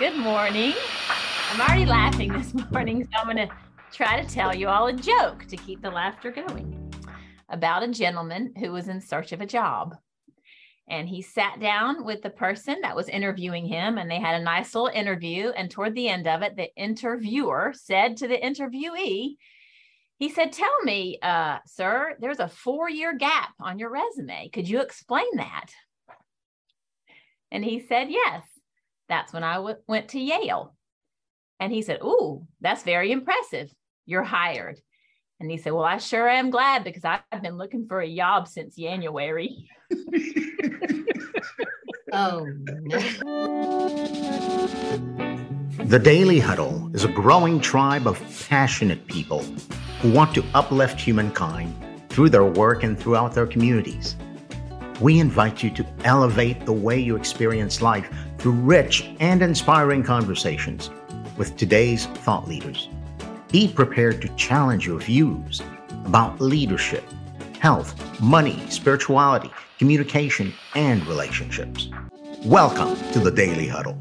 Good morning. I'm already laughing this morning, so I'm going to try to tell you all a joke to keep the laughter going about a gentleman who was in search of a job. And he sat down with the person that was interviewing him, and they had a nice little interview. And toward the end of it, the interviewer said to the interviewee, he said, Tell me, uh, sir, there's a four year gap on your resume. Could you explain that? And he said, Yes, that's when I w- went to Yale. And he said, Ooh, that's very impressive. You're hired. And he said, Well, I sure am glad because I've been looking for a job since January. oh, The Daily Huddle is a growing tribe of passionate people who want to uplift humankind through their work and throughout their communities. We invite you to elevate the way you experience life through rich and inspiring conversations with today's thought leaders. Be prepared to challenge your views about leadership, health, money, spirituality, communication, and relationships. Welcome to the Daily Huddle.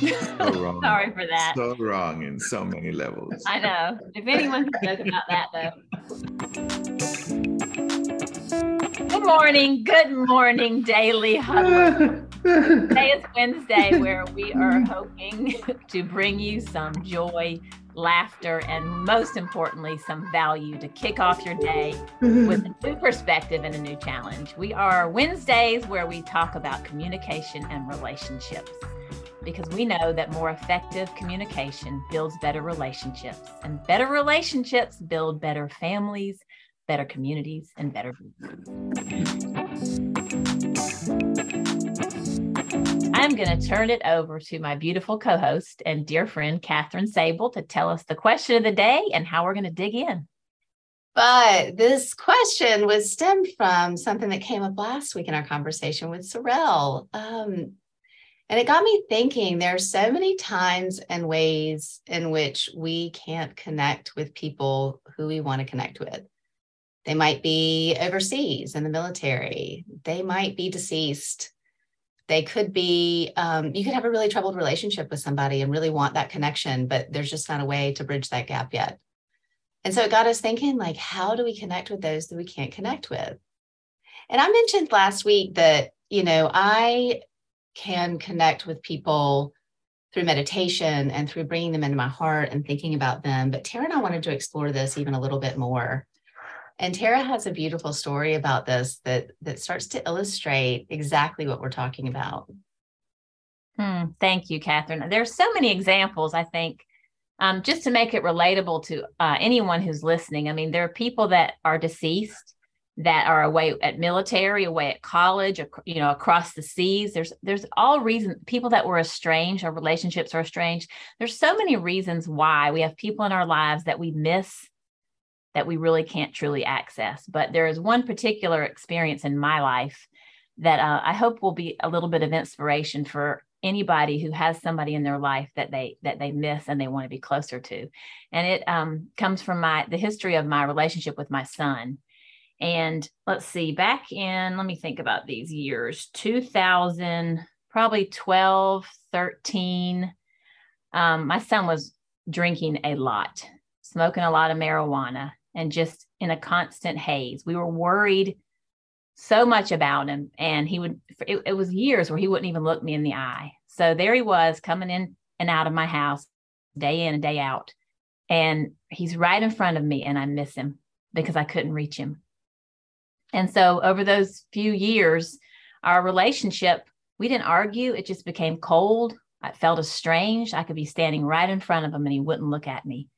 So wrong. Sorry for that. So wrong in so many levels. I know. If anyone can joke about that, though. Good morning. Good morning, Daily Huddle. Today is Wednesday, where we are hoping to bring you some joy, laughter, and most importantly, some value to kick off your day with a new perspective and a new challenge. We are Wednesdays where we talk about communication and relationships because we know that more effective communication builds better relationships, and better relationships build better families, better communities, and better. I'm going to turn it over to my beautiful co host and dear friend, Catherine Sable, to tell us the question of the day and how we're going to dig in. But this question was stemmed from something that came up last week in our conversation with Sorrel. Um, and it got me thinking there are so many times and ways in which we can't connect with people who we want to connect with. They might be overseas in the military, they might be deceased. They could be, um, you could have a really troubled relationship with somebody and really want that connection, but there's just not a way to bridge that gap yet. And so it got us thinking, like, how do we connect with those that we can't connect with? And I mentioned last week that, you know, I can connect with people through meditation and through bringing them into my heart and thinking about them. But Tara and I wanted to explore this even a little bit more. And Tara has a beautiful story about this that that starts to illustrate exactly what we're talking about. Hmm, thank you, Catherine. There's so many examples, I think, um, just to make it relatable to uh, anyone who's listening. I mean, there are people that are deceased that are away at military, away at college, you know, across the seas. There's there's all reasons people that were estranged, our relationships are estranged. There's so many reasons why we have people in our lives that we miss that we really can't truly access. But there is one particular experience in my life that uh, I hope will be a little bit of inspiration for anybody who has somebody in their life that they that they miss and they want to be closer to and it um, comes from my the history of my relationship with my son and let's see, back in, let me think about these years 2000, probably 12, 13. Um, my son was drinking a lot, smoking a lot of marijuana, and just in a constant haze. We were worried so much about him. And he would, it, it was years where he wouldn't even look me in the eye. So there he was coming in and out of my house day in and day out. And he's right in front of me, and I miss him because I couldn't reach him. And so over those few years, our relationship, we didn't argue. It just became cold. I felt estranged. I could be standing right in front of him and he wouldn't look at me.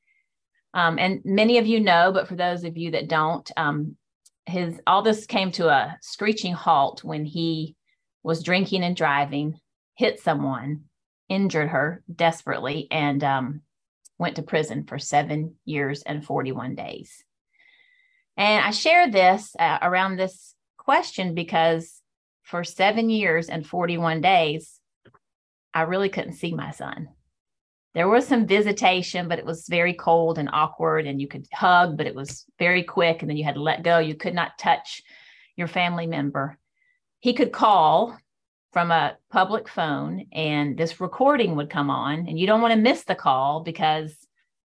Um, and many of you know, but for those of you that don't, um, his all this came to a screeching halt when he was drinking and driving, hit someone, injured her desperately, and um, went to prison for seven years and 41 days. And I share this uh, around this question because for seven years and 41 days, I really couldn't see my son. There was some visitation, but it was very cold and awkward, and you could hug, but it was very quick, and then you had to let go. You could not touch your family member. He could call from a public phone and this recording would come on and you don't want to miss the call because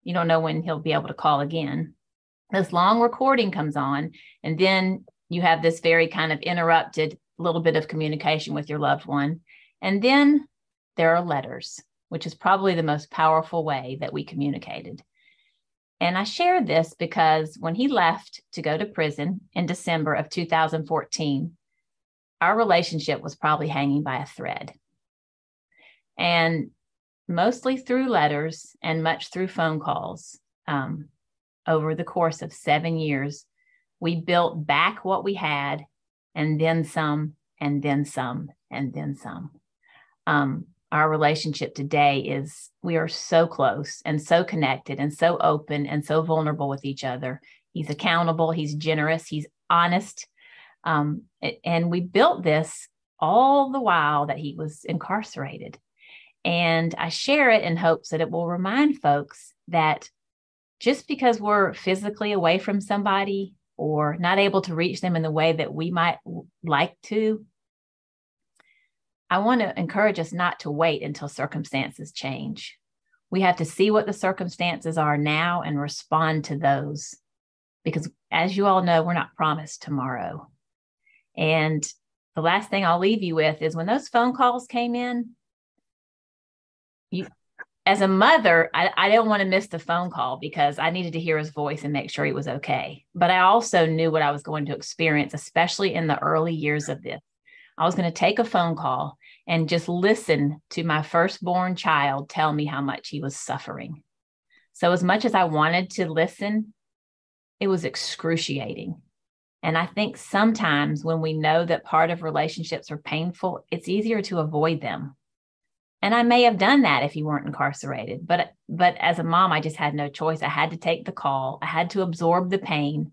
you don't know when he'll be able to call again this long recording comes on and then you have this very kind of interrupted little bit of communication with your loved one and then there are letters which is probably the most powerful way that we communicated and i share this because when he left to go to prison in december of 2014 our relationship was probably hanging by a thread. And mostly through letters and much through phone calls um, over the course of seven years, we built back what we had and then some, and then some, and then some. Um, our relationship today is we are so close and so connected and so open and so vulnerable with each other. He's accountable, he's generous, he's honest, um, and we built this all the while that he was incarcerated. And I share it in hopes that it will remind folks that just because we're physically away from somebody or not able to reach them in the way that we might like to, I want to encourage us not to wait until circumstances change. We have to see what the circumstances are now and respond to those. Because as you all know, we're not promised tomorrow. And the last thing I'll leave you with is when those phone calls came in, you as a mother, I, I didn't want to miss the phone call because I needed to hear his voice and make sure he was okay. But I also knew what I was going to experience, especially in the early years of this. I was going to take a phone call and just listen to my firstborn child tell me how much he was suffering. So, as much as I wanted to listen, it was excruciating. And I think sometimes when we know that part of relationships are painful, it's easier to avoid them. And I may have done that if you weren't incarcerated, but but as a mom, I just had no choice. I had to take the call. I had to absorb the pain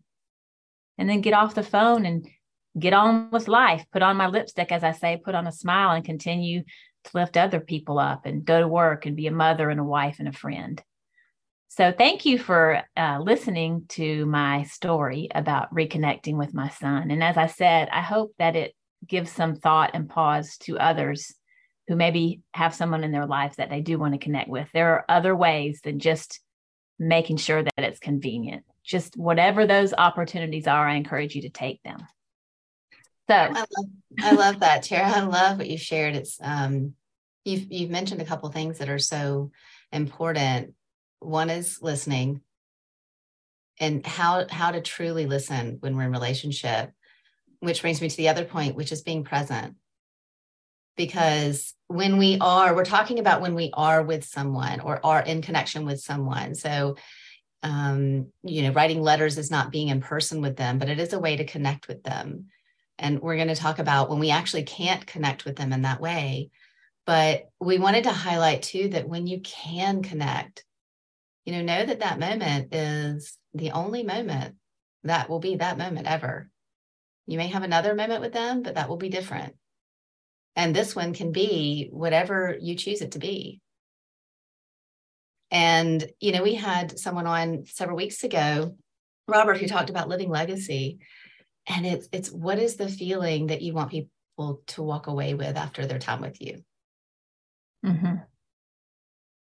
and then get off the phone and get on with life, put on my lipstick, as I say, put on a smile and continue to lift other people up and go to work and be a mother and a wife and a friend. So, thank you for uh, listening to my story about reconnecting with my son. And as I said, I hope that it gives some thought and pause to others who maybe have someone in their life that they do want to connect with. There are other ways than just making sure that it's convenient. Just whatever those opportunities are, I encourage you to take them. So I love, I love that, Tara. I love what you shared. It's um, you've you've mentioned a couple things that are so important one is listening and how how to truly listen when we're in relationship which brings me to the other point which is being present because when we are we're talking about when we are with someone or are in connection with someone so um, you know writing letters is not being in person with them but it is a way to connect with them and we're going to talk about when we actually can't connect with them in that way but we wanted to highlight too that when you can connect you know, know that that moment is the only moment that will be that moment ever. You may have another moment with them, but that will be different. And this one can be whatever you choose it to be. And, you know, we had someone on several weeks ago, Robert, who talked about living legacy. And it's it's what is the feeling that you want people to walk away with after their time with you? Mm-hmm.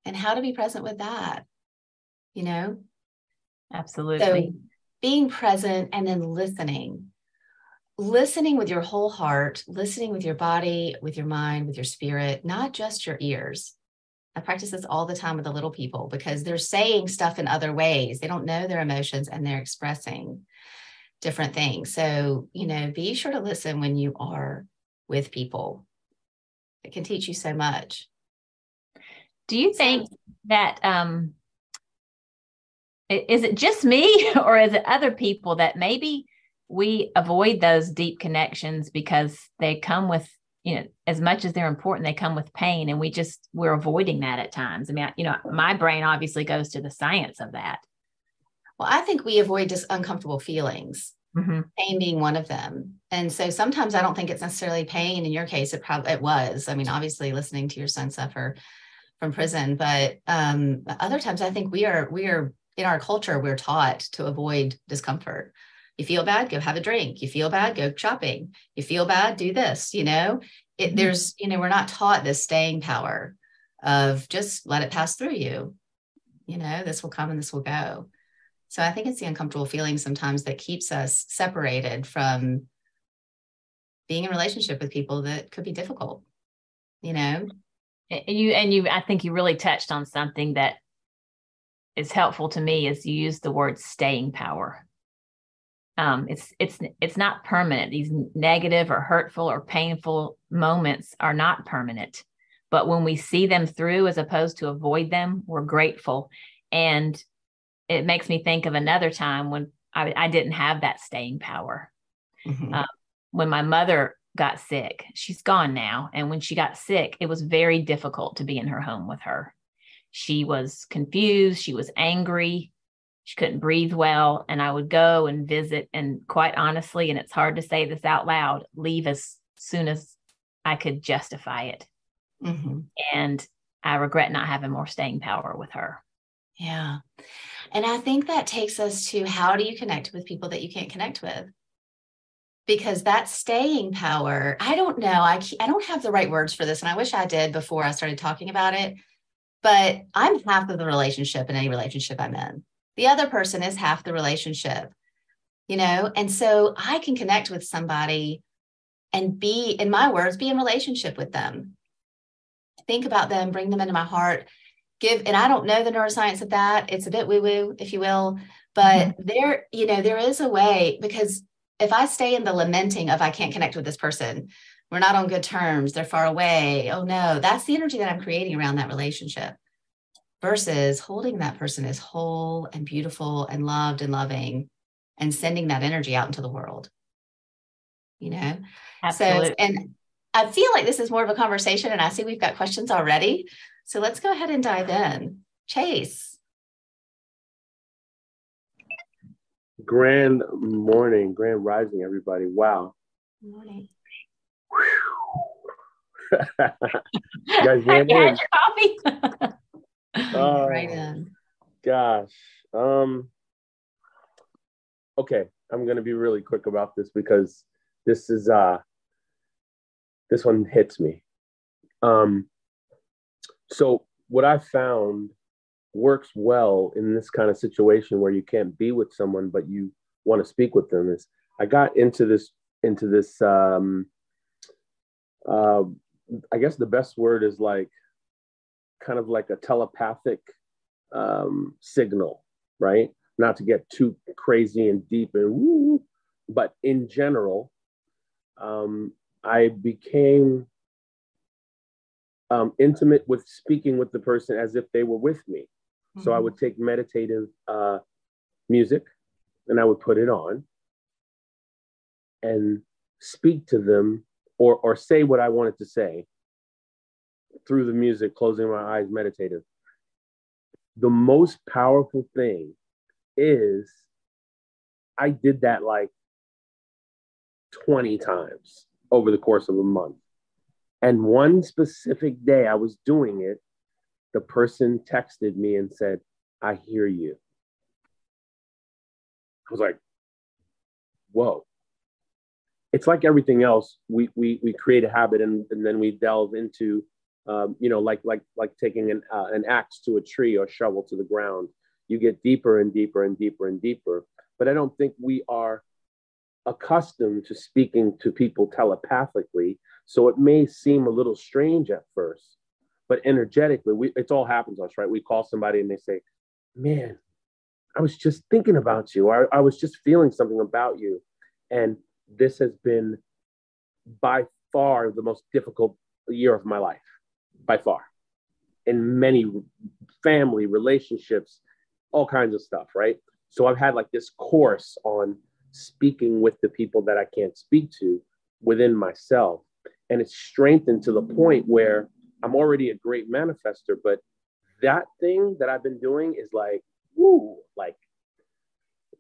And how to be present with that you know? Absolutely. So being present and then listening, listening with your whole heart, listening with your body, with your mind, with your spirit, not just your ears. I practice this all the time with the little people because they're saying stuff in other ways. They don't know their emotions and they're expressing different things. So, you know, be sure to listen when you are with people. It can teach you so much. Do you think that um is it just me or is it other people that maybe we avoid those deep connections because they come with you know as much as they're important they come with pain and we just we're avoiding that at times i mean you know my brain obviously goes to the science of that well i think we avoid just uncomfortable feelings mm-hmm. pain being one of them and so sometimes i don't think it's necessarily pain in your case it probably it was i mean obviously listening to your son suffer from prison but um other times i think we are we are in our culture, we're taught to avoid discomfort. You feel bad, go have a drink. You feel bad, go shopping. You feel bad, do this, you know? it, mm-hmm. there's, you know, we're not taught this staying power of just let it pass through you. You know, this will come and this will go. So I think it's the uncomfortable feeling sometimes that keeps us separated from being in relationship with people that could be difficult, you know? You and you, I think you really touched on something that is helpful to me is you use the word staying power. Um, it's it's it's not permanent. These negative or hurtful or painful moments are not permanent. But when we see them through as opposed to avoid them, we're grateful. And it makes me think of another time when I, I didn't have that staying power. Mm-hmm. Uh, when my mother got sick, she's gone now. And when she got sick, it was very difficult to be in her home with her. She was confused. She was angry. She couldn't breathe well. And I would go and visit. And quite honestly, and it's hard to say this out loud, leave as soon as I could justify it. Mm-hmm. And I regret not having more staying power with her. Yeah. And I think that takes us to how do you connect with people that you can't connect with? Because that staying power, I don't know. I, I don't have the right words for this. And I wish I did before I started talking about it but I'm half of the relationship in any relationship I'm in. The other person is half the relationship, you know? And so I can connect with somebody and be, in my words, be in relationship with them. Think about them, bring them into my heart, give, and I don't know the neuroscience of that. It's a bit woo woo, if you will, but mm-hmm. there, you know, there is a way because if I stay in the lamenting of I can't connect with this person, we're not on good terms, they're far away. Oh no, that's the energy that I'm creating around that relationship versus holding that person as whole and beautiful and loved and loving and sending that energy out into the world. You know? Absolutely. So, and I feel like this is more of a conversation, and I see we've got questions already. So let's go ahead and dive in. Chase. Grand morning, grand rising, everybody. Wow. Good morning you guys had your coffee? oh, right in. Gosh. Um okay, I'm gonna be really quick about this because this is uh this one hits me. Um so what I found works well in this kind of situation where you can't be with someone but you want to speak with them is I got into this into this um uh, I guess the best word is like kind of like a telepathic um, signal, right? Not to get too crazy and deep and woo, but in general, um, I became um, intimate with speaking with the person as if they were with me. Mm-hmm. So I mm-hmm. would take meditative uh, music and I would put it on and speak to them or or say what I wanted to say through the music, closing my eyes, meditative. The most powerful thing is I did that like 20 times over the course of a month. And one specific day I was doing it, the person texted me and said, I hear you. I was like, whoa it's like everything else. We we we create a habit and, and then we delve into, um, you know, like like like taking an uh, an axe to a tree or shovel to the ground. You get deeper and deeper and deeper and deeper. But I don't think we are accustomed to speaking to people telepathically. So it may seem a little strange at first, but energetically, we, it's all happens to us, right? We call somebody and they say, "Man, I was just thinking about you. I, I was just feeling something about you," and this has been by far the most difficult year of my life, by far, in many family relationships, all kinds of stuff, right? So I've had like this course on speaking with the people that I can't speak to within myself. And it's strengthened to the point where I'm already a great manifester, but that thing that I've been doing is like, woo, like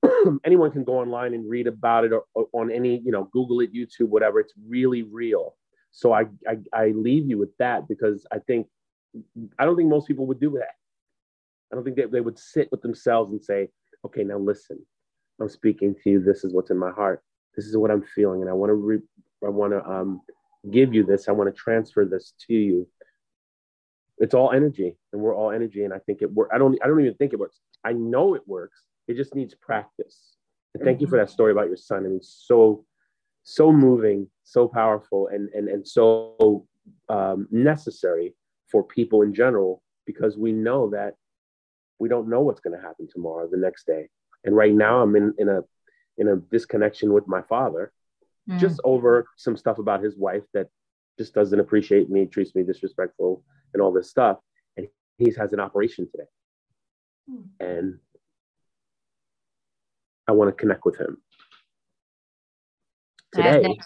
anyone can go online and read about it or, or, on any, you know, Google it, YouTube, whatever. It's really real. So I, I, I leave you with that because I think, I don't think most people would do that. I don't think that they would sit with themselves and say, okay, now listen, I'm speaking to you. This is what's in my heart. This is what I'm feeling. And I want to, re- I want to um, give you this. I want to transfer this to you. It's all energy, and we're all energy. And I think it works. I don't. I don't even think it works. I know it works. It just needs practice. And thank you for that story about your son. I mean, so so moving, so powerful, and and and so um, necessary for people in general because we know that we don't know what's going to happen tomorrow, the next day. And right now, I'm in in a in a disconnection with my father, mm. just over some stuff about his wife that just doesn't appreciate me, treats me disrespectful, and all this stuff. And he has an operation today, mm. and I want to connect with him today.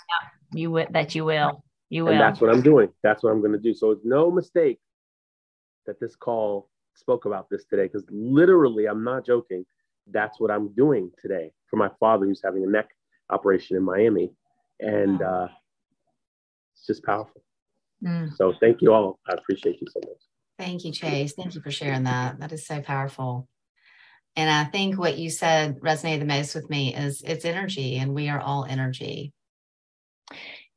You would that you will. You will. And that's what I'm doing. That's what I'm going to do. So it's no mistake that this call spoke about this today because literally, I'm not joking. That's what I'm doing today for my father who's having a neck operation in Miami. And uh, it's just powerful. Mm. So thank you all. I appreciate you so much. Thank you, Chase. Thank you for sharing that. That is so powerful. And I think what you said resonated the most with me is it's energy, and we are all energy.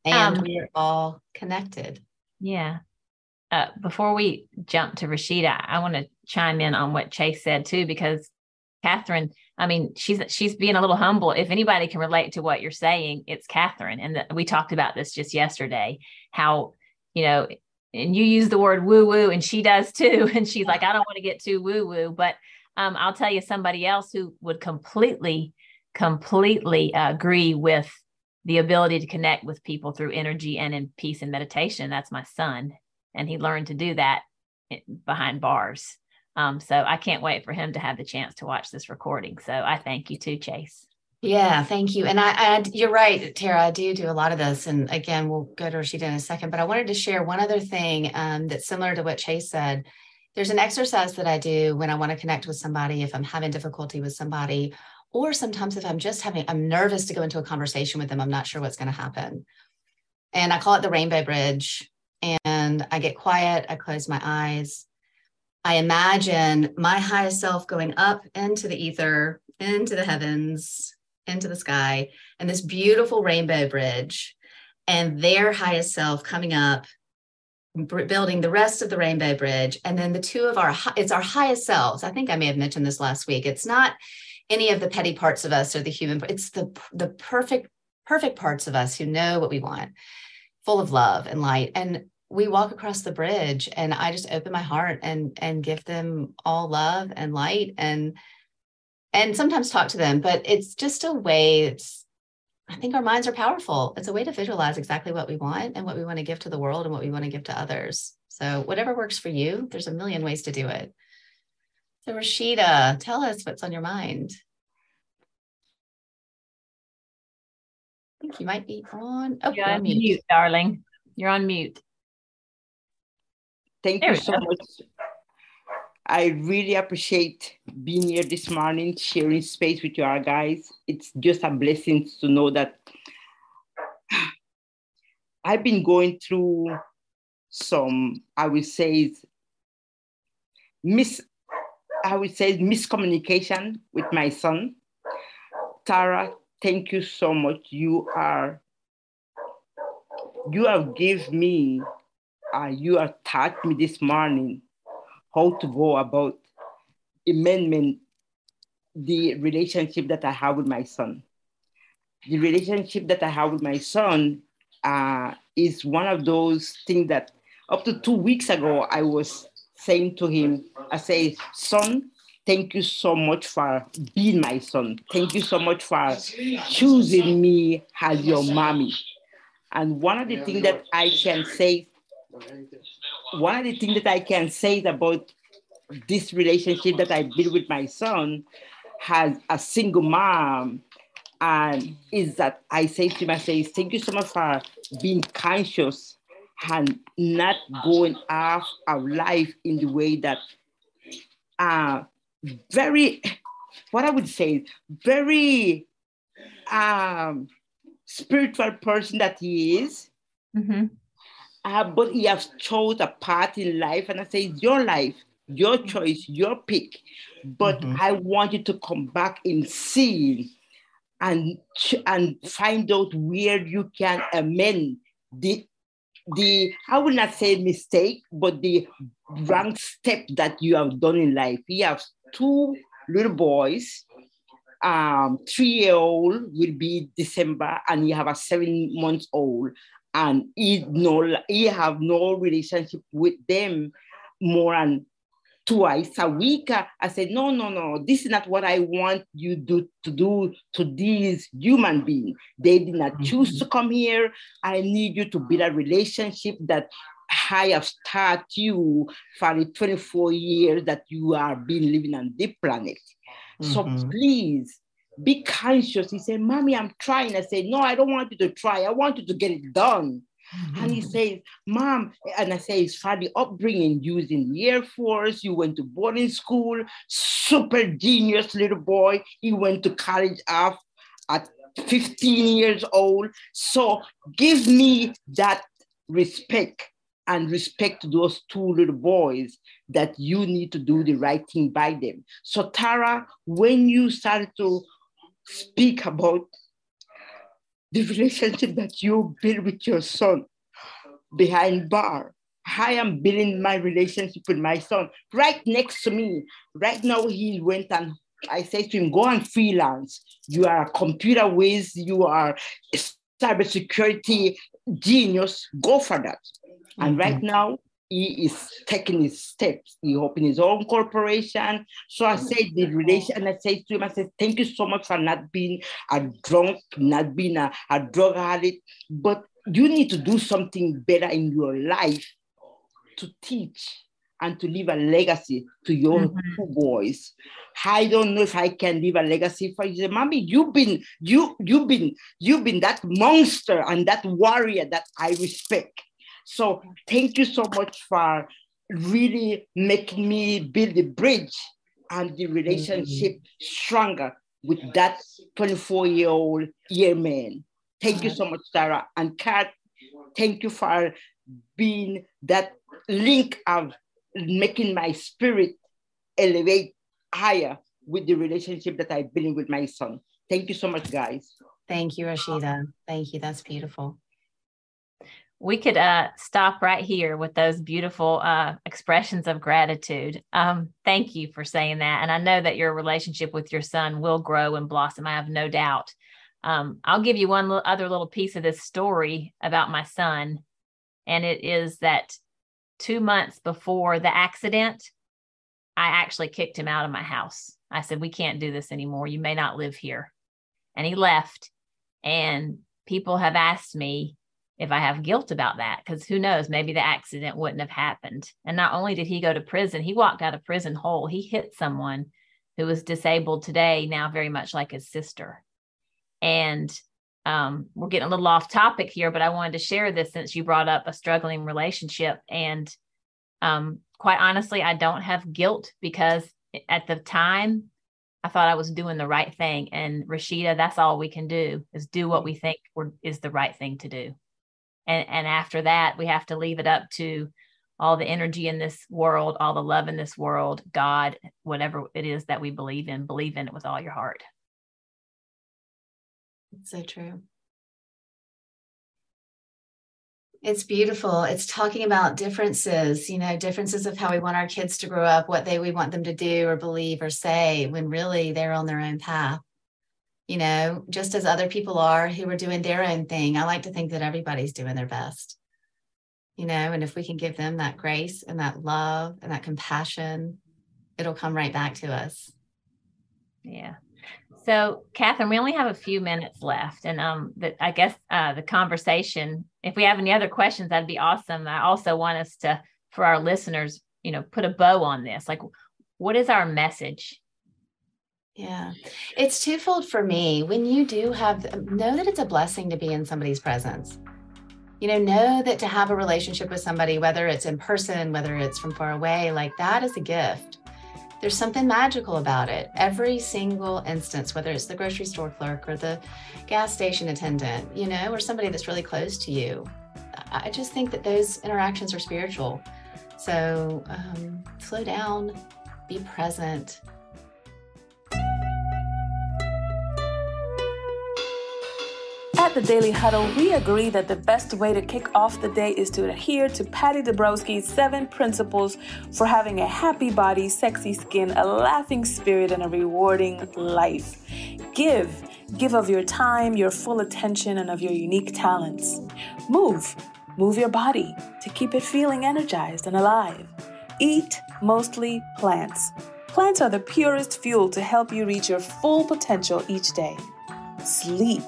And um, we are all connected. Yeah. Uh, before we jump to Rashida, I want to chime in on what Chase said too, because Catherine, I mean, she's she's being a little humble. If anybody can relate to what you're saying, it's Catherine. And the, we talked about this just yesterday. How you know, and you use the word woo woo, and she does too. And she's like, I don't want to get too woo woo, but um, I'll tell you somebody else who would completely, completely uh, agree with the ability to connect with people through energy and in peace and meditation. That's my son, and he learned to do that behind bars. Um, so I can't wait for him to have the chance to watch this recording. So I thank you too, Chase. Yeah, thank you. And I, I, you're right, Tara. I do do a lot of this, and again, we'll go to Rashida in a second. But I wanted to share one other thing um, that's similar to what Chase said. There's an exercise that I do when I want to connect with somebody, if I'm having difficulty with somebody, or sometimes if I'm just having, I'm nervous to go into a conversation with them. I'm not sure what's going to happen, and I call it the Rainbow Bridge. And I get quiet. I close my eyes I imagine my highest self going up into the ether, into the heavens, into the sky, and this beautiful rainbow bridge, and their highest self coming up, building the rest of the rainbow bridge. And then the two of our, it's our highest selves. I think I may have mentioned this last week. It's not any of the petty parts of us or the human, it's the, the perfect, perfect parts of us who know what we want, full of love and light. And we walk across the bridge and i just open my heart and and give them all love and light and and sometimes talk to them but it's just a way it's i think our minds are powerful it's a way to visualize exactly what we want and what we want to give to the world and what we want to give to others so whatever works for you there's a million ways to do it so rashida tell us what's on your mind I think you might be on. Oh, you're on mute. mute, darling. You're on mute. Thank there you so go. much. I really appreciate being here this morning, sharing space with you guys. It's just a blessing to know that I've been going through some, I would say, mis, I would say miscommunication with my son. Tara, thank you so much. You are, you have given me uh, you have taught me this morning how to go about amendment the relationship that I have with my son. The relationship that I have with my son uh, is one of those things that up to two weeks ago, I was saying to him, I say, son, thank you so much for being my son. Thank you so much for choosing me as your mommy. And one of the things that I can say one of the things that I can say about this relationship that I built with my son has a single mom and is that I say to say, thank you so much for being conscious and not going off our life in the way that uh very what I would say, very um spiritual person that he is. Mm-hmm uh, but he has chose a path in life, and I say, it's your life, your mm-hmm. choice, your pick. But mm-hmm. I want you to come back and see and and find out where you can amend the the I will not say mistake, but the wrong step that you have done in life. You have two little boys. Um, three year old will be December, and you have a seven months old, and he no he have no relationship with them more than twice a week. I said, no, no, no, this is not what I want you do, to do to these human beings. They did not mm-hmm. choose to come here. I need you to build a relationship that I have started you for the 24 years that you are been living on this planet. Mm-hmm. So please be conscious. He said, Mommy, I'm trying. I said, No, I don't want you to try. I want you to get it done. Mm-hmm. And he says, Mom, and I say, it's for the upbringing. You was in the Air Force, you went to boarding school, super genius little boy. He went to college off at 15 years old. So give me that respect and respect to those two little boys that you need to do the right thing by them. So, Tara, when you started to speak about the relationship that you build with your son behind bar. I am building my relationship with my son right next to me. Right now, he went and I said to him, go and freelance. You are a computer whiz, you are a cybersecurity genius, go for that. Mm-hmm. And right now, he is taking his steps. He opened his own corporation. So I said the relation, and I said to him, I said, thank you so much for not being a drunk, not being a, a drug addict, but you need to do something better in your life to teach and to leave a legacy to your mm-hmm. two boys. I don't know if I can leave a legacy for you. Mommy, you've been you you've been you've been that monster and that warrior that I respect. So thank you so much for really making me build the bridge and the relationship mm-hmm. stronger with that 24 year old year man. Thank you so much, Sarah. And Kat, thank you for being that link of making my spirit elevate higher with the relationship that I've been with my son. Thank you so much, guys. Thank you, Rashida. Thank you. That's beautiful we could uh, stop right here with those beautiful uh, expressions of gratitude. Um, thank you for saying that. And I know that your relationship with your son will grow and blossom. I have no doubt. Um, I'll give you one other little piece of this story about my son. And it is that two months before the accident, I actually kicked him out of my house. I said, We can't do this anymore. You may not live here. And he left. And people have asked me, if I have guilt about that, because who knows, maybe the accident wouldn't have happened. And not only did he go to prison, he walked out of prison whole. He hit someone who was disabled today, now very much like his sister. And um, we're getting a little off topic here, but I wanted to share this since you brought up a struggling relationship. And um, quite honestly, I don't have guilt because at the time, I thought I was doing the right thing. And Rashida, that's all we can do is do what we think is the right thing to do and and after that we have to leave it up to all the energy in this world all the love in this world god whatever it is that we believe in believe in it with all your heart. It's so true. It's beautiful. It's talking about differences you know differences of how we want our kids to grow up what they we want them to do or believe or say when really they're on their own path you know, just as other people are who are doing their own thing. I like to think that everybody's doing their best, you know, and if we can give them that grace and that love and that compassion, it'll come right back to us. Yeah. So, Catherine, we only have a few minutes left, and um, I guess uh, the conversation. If we have any other questions, that'd be awesome. I also want us to, for our listeners, you know, put a bow on this. Like, what is our message yeah. It's twofold for me. When you do have, know that it's a blessing to be in somebody's presence. You know, know that to have a relationship with somebody, whether it's in person, whether it's from far away, like that is a gift. There's something magical about it. Every single instance, whether it's the grocery store clerk or the gas station attendant, you know, or somebody that's really close to you. I just think that those interactions are spiritual. So um, slow down, be present, At the Daily Huddle, we agree that the best way to kick off the day is to adhere to Patty Dabrowski's seven principles for having a happy body, sexy skin, a laughing spirit, and a rewarding life. Give. Give of your time, your full attention, and of your unique talents. Move. Move your body to keep it feeling energized and alive. Eat mostly plants. Plants are the purest fuel to help you reach your full potential each day. Sleep.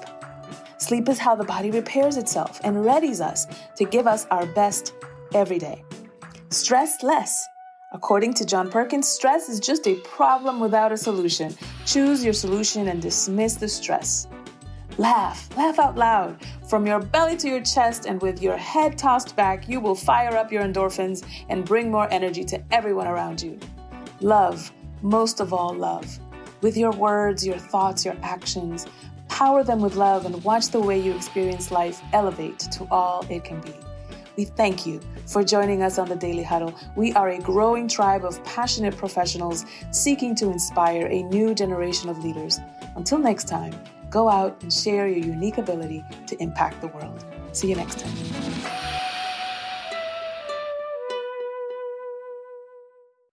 Sleep is how the body repairs itself and readies us to give us our best every day. Stress less. According to John Perkins, stress is just a problem without a solution. Choose your solution and dismiss the stress. Laugh, laugh out loud. From your belly to your chest and with your head tossed back, you will fire up your endorphins and bring more energy to everyone around you. Love, most of all, love. With your words, your thoughts, your actions, power them with love and watch the way you experience life elevate to all it can be. We thank you for joining us on the Daily Huddle. We are a growing tribe of passionate professionals seeking to inspire a new generation of leaders. Until next time, go out and share your unique ability to impact the world. See you next time.